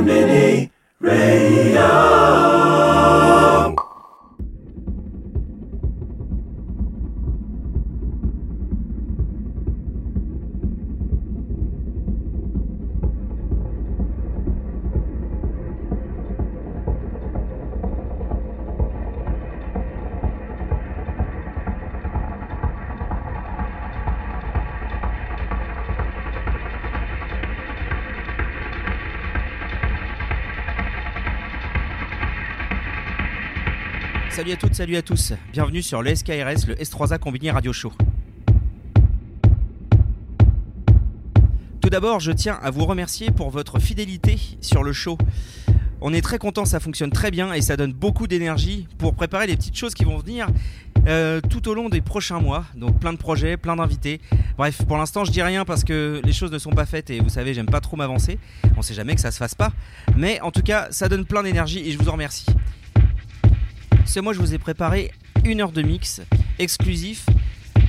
Mini Radio. À toutes, salut à tous. Bienvenue sur le SKRS, le S3A Combiné Radio Show. Tout d'abord, je tiens à vous remercier pour votre fidélité sur le show. On est très content, ça fonctionne très bien et ça donne beaucoup d'énergie pour préparer les petites choses qui vont venir euh, tout au long des prochains mois. Donc plein de projets, plein d'invités. Bref, pour l'instant, je dis rien parce que les choses ne sont pas faites et vous savez, j'aime pas trop m'avancer. On sait jamais que ça se fasse pas. Mais en tout cas, ça donne plein d'énergie et je vous en remercie. C'est moi, je vous ai préparé une heure de mix exclusif,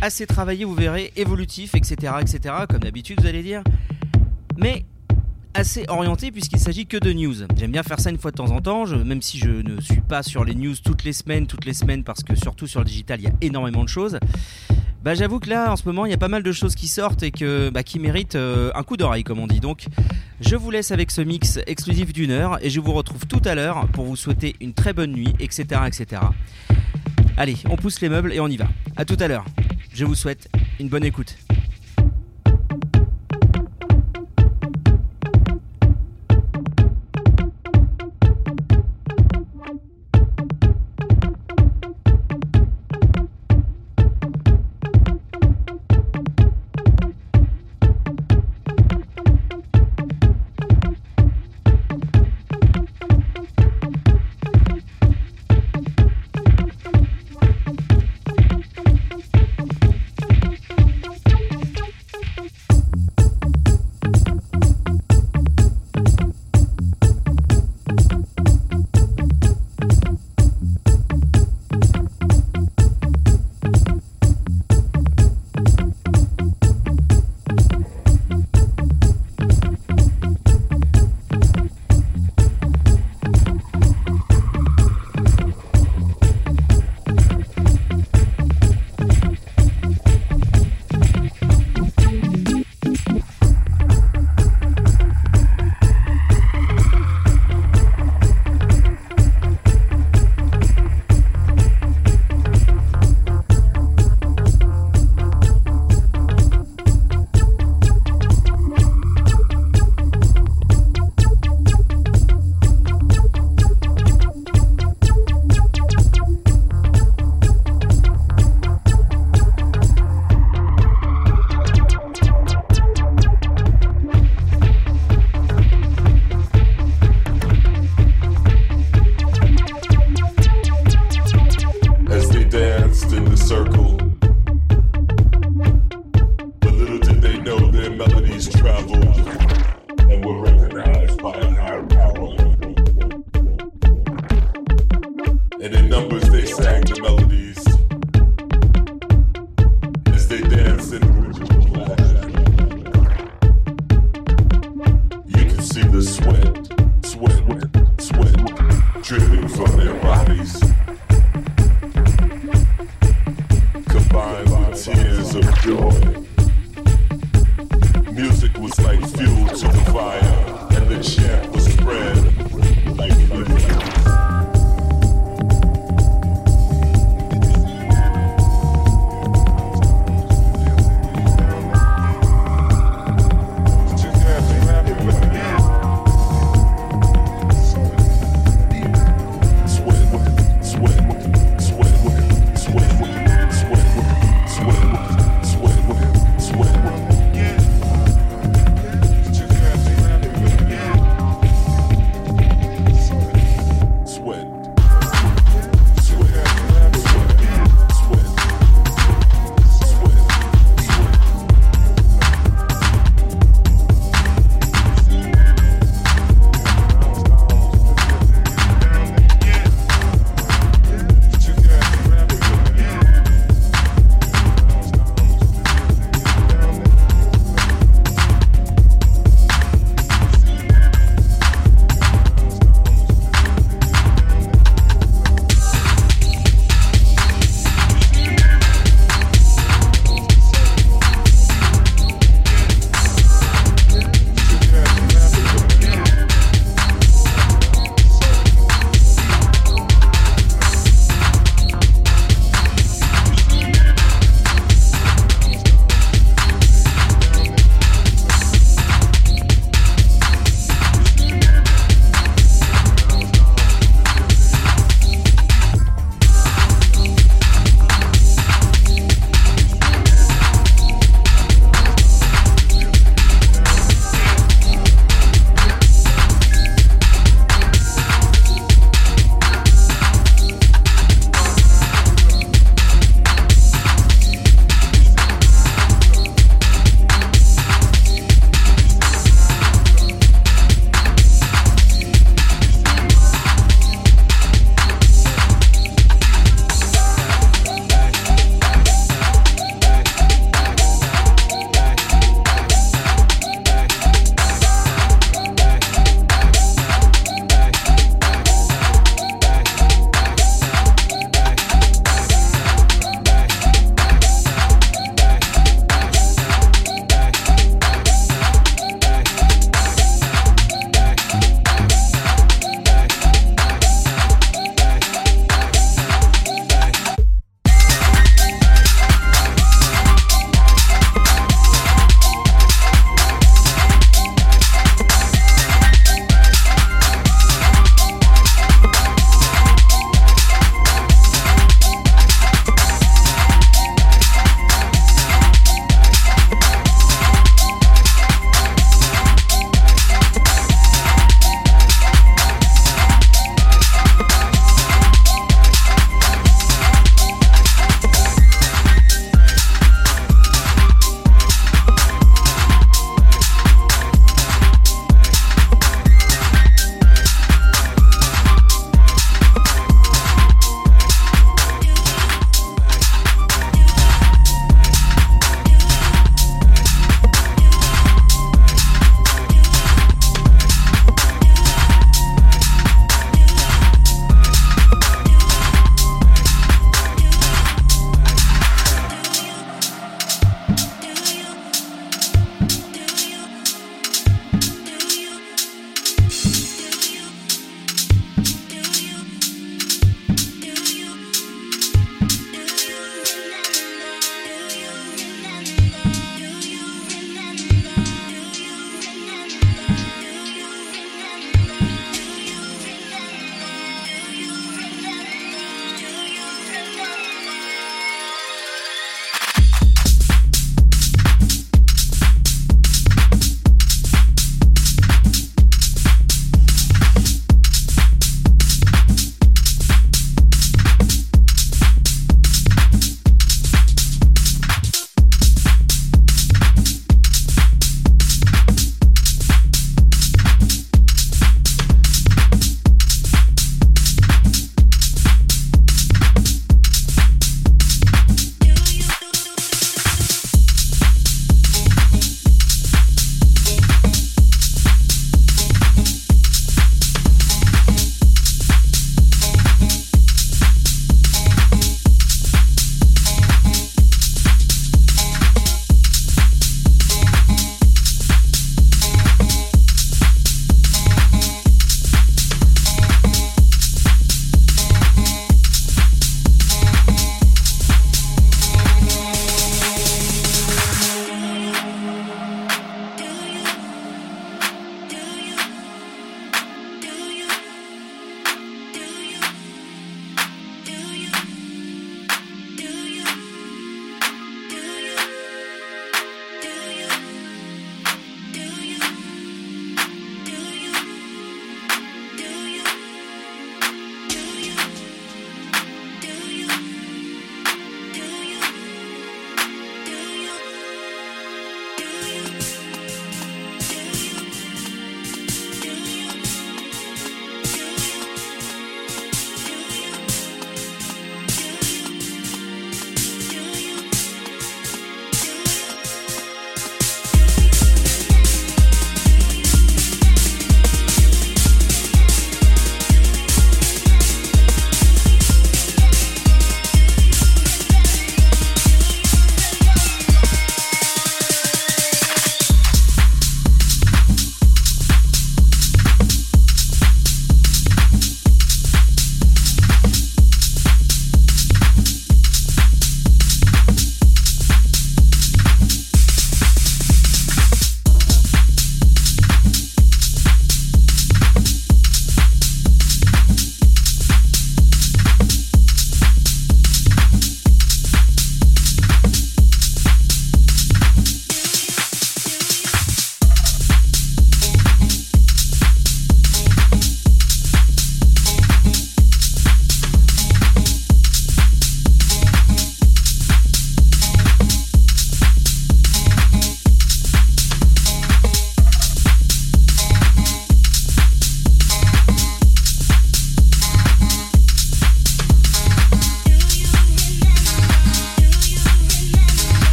assez travaillé, vous verrez, évolutif, etc., etc., comme d'habitude, vous allez dire, mais assez orienté puisqu'il s'agit que de news. J'aime bien faire ça une fois de temps en temps, même si je ne suis pas sur les news toutes les semaines, toutes les semaines, parce que surtout sur le digital, il y a énormément de choses. Bah j'avoue que là en ce moment il y a pas mal de choses qui sortent et bah, qui méritent euh, un coup d'oreille comme on dit. Donc je vous laisse avec ce mix exclusif d'une heure et je vous retrouve tout à l'heure pour vous souhaiter une très bonne nuit, etc. etc. Allez, on pousse les meubles et on y va. A tout à l'heure. Je vous souhaite une bonne écoute. dripping from their bodies, combined with tears of joy. Music was like fuel to the fire, and the chant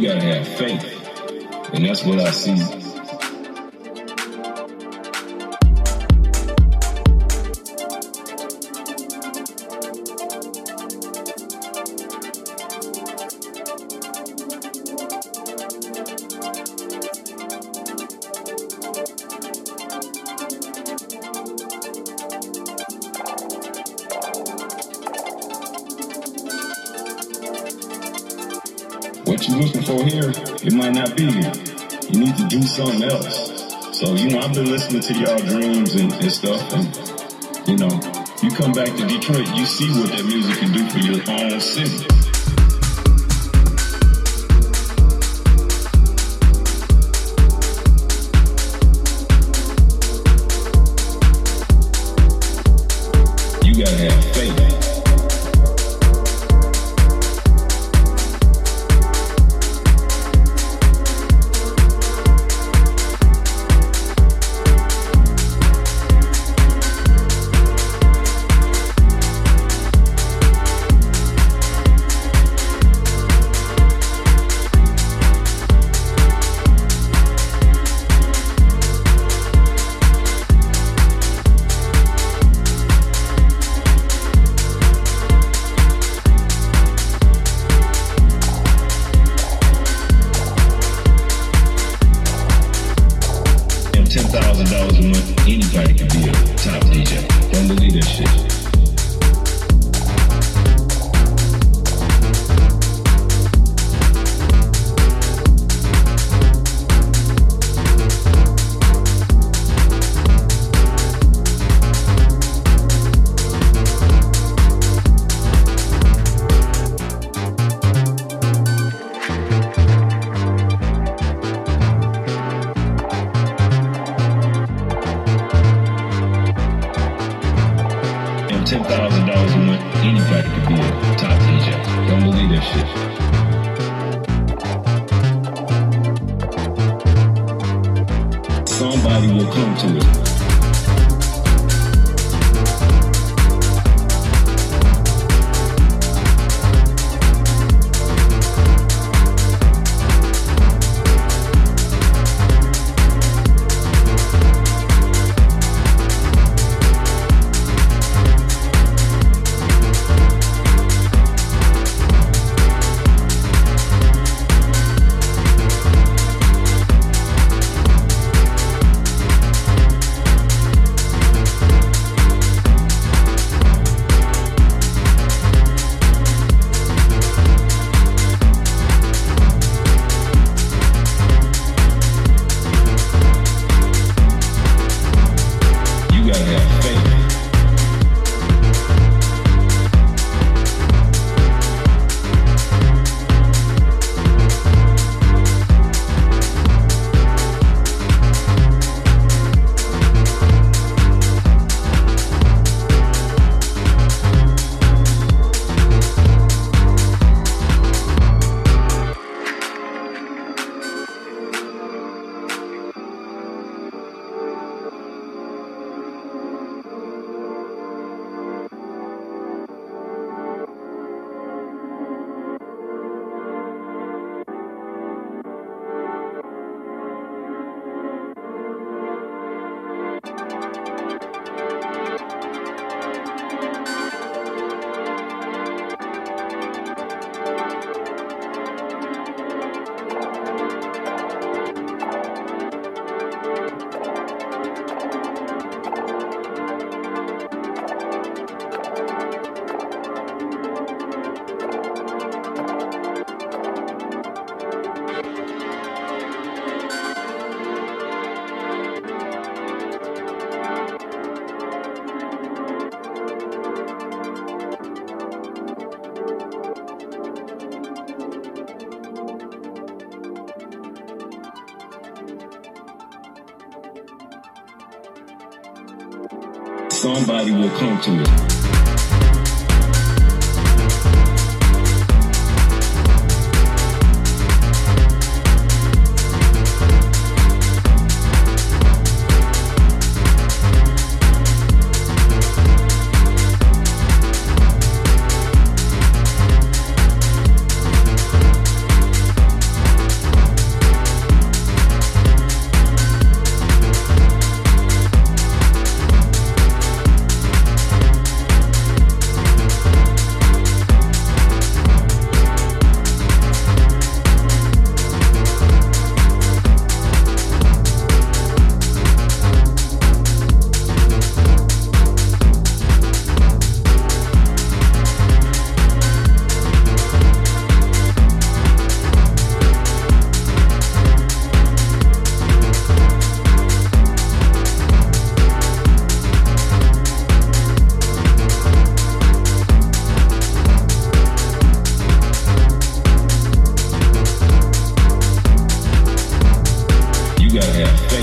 gotta have faith. What you're looking for here, it might not be here. You need to do something else. So, you know, I've been listening to y'all dreams and, and stuff, and, you know, you come back to Detroit, you see what that music can do for your own city. Somebody will come to it. you guys have.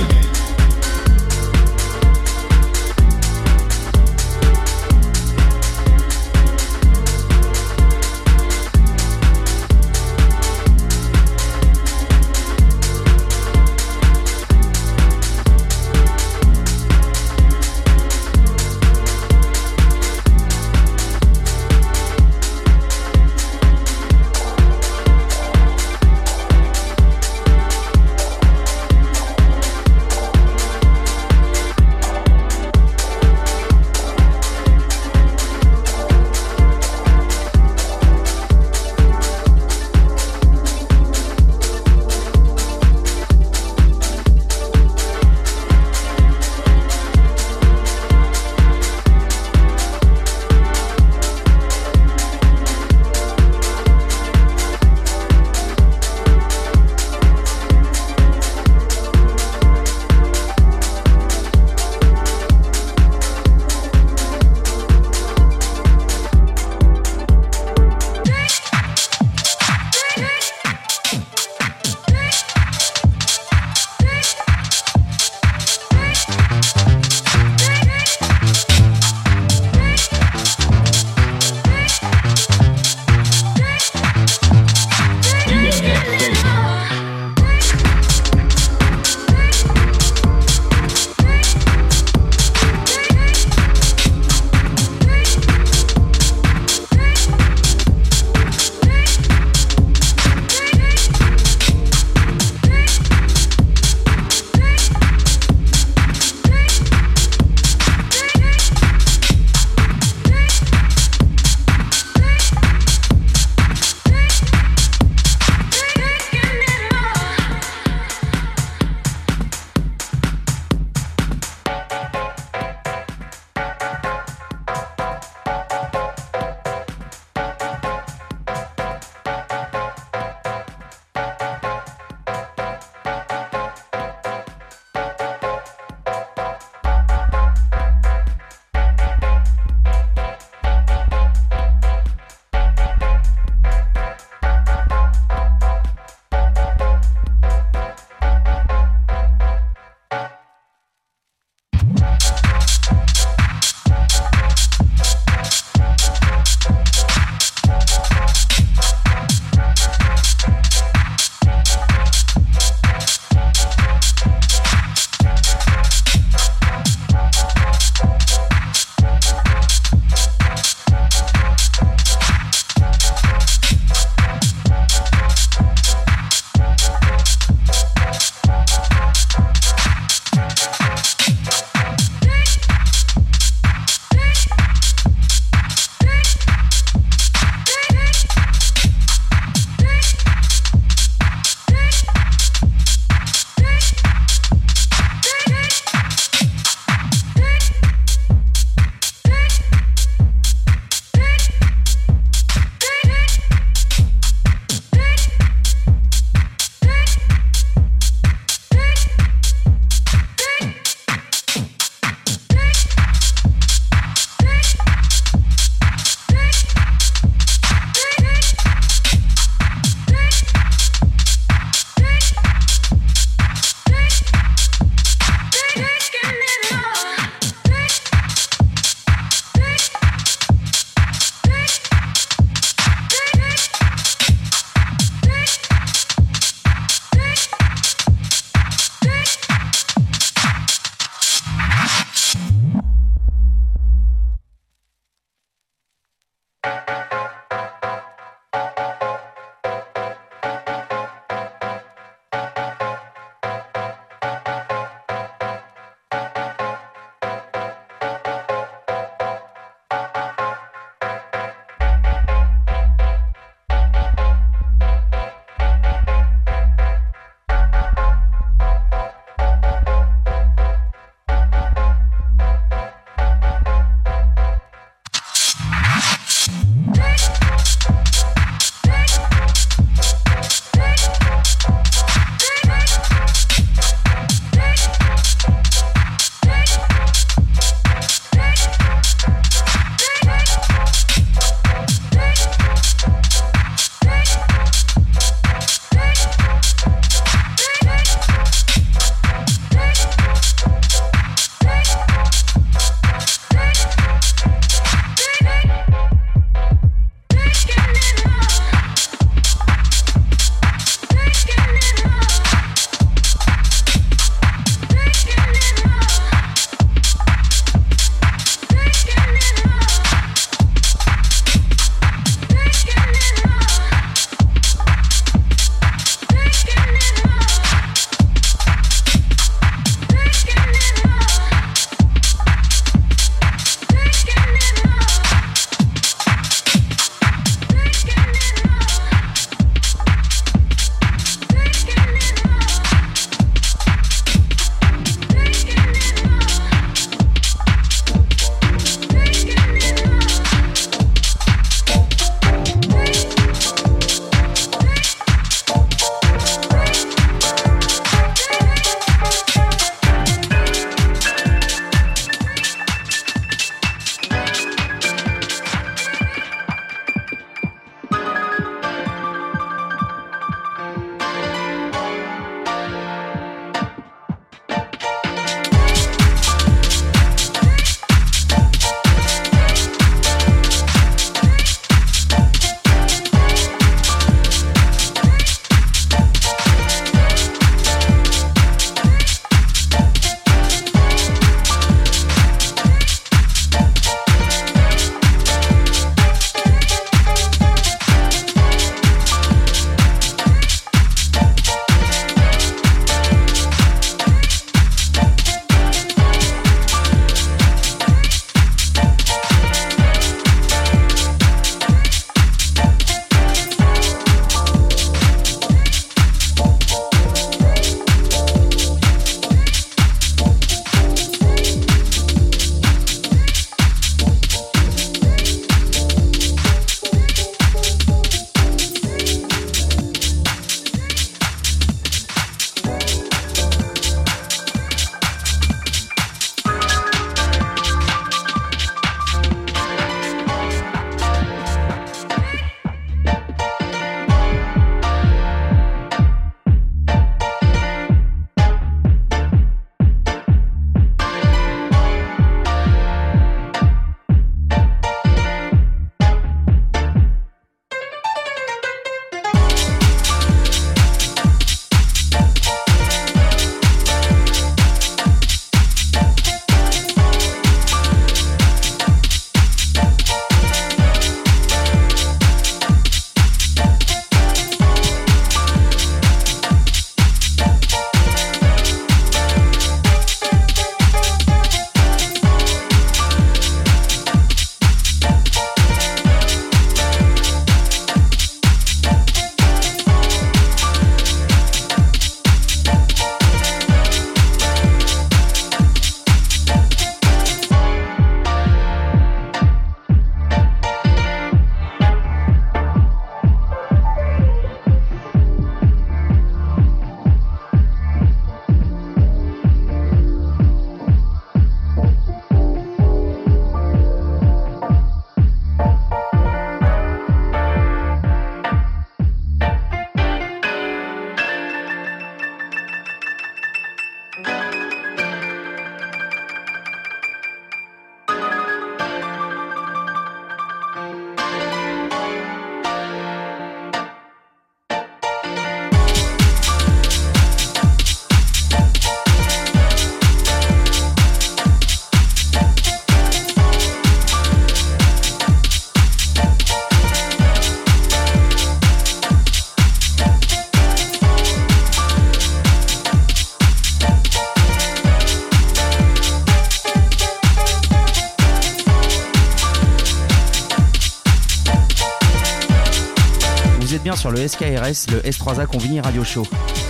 Le SKRS, le S3A Convini Radio Show.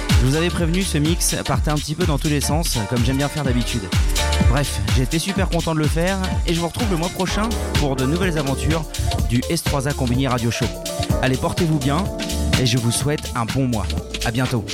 Je vous avais prévenu, ce mix partait un petit peu dans tous les sens, comme j'aime bien faire d'habitude. Bref, été super content de le faire et je vous retrouve le mois prochain pour de nouvelles aventures du S3A Combini Radio Show. Allez, portez-vous bien et je vous souhaite un bon mois. À bientôt.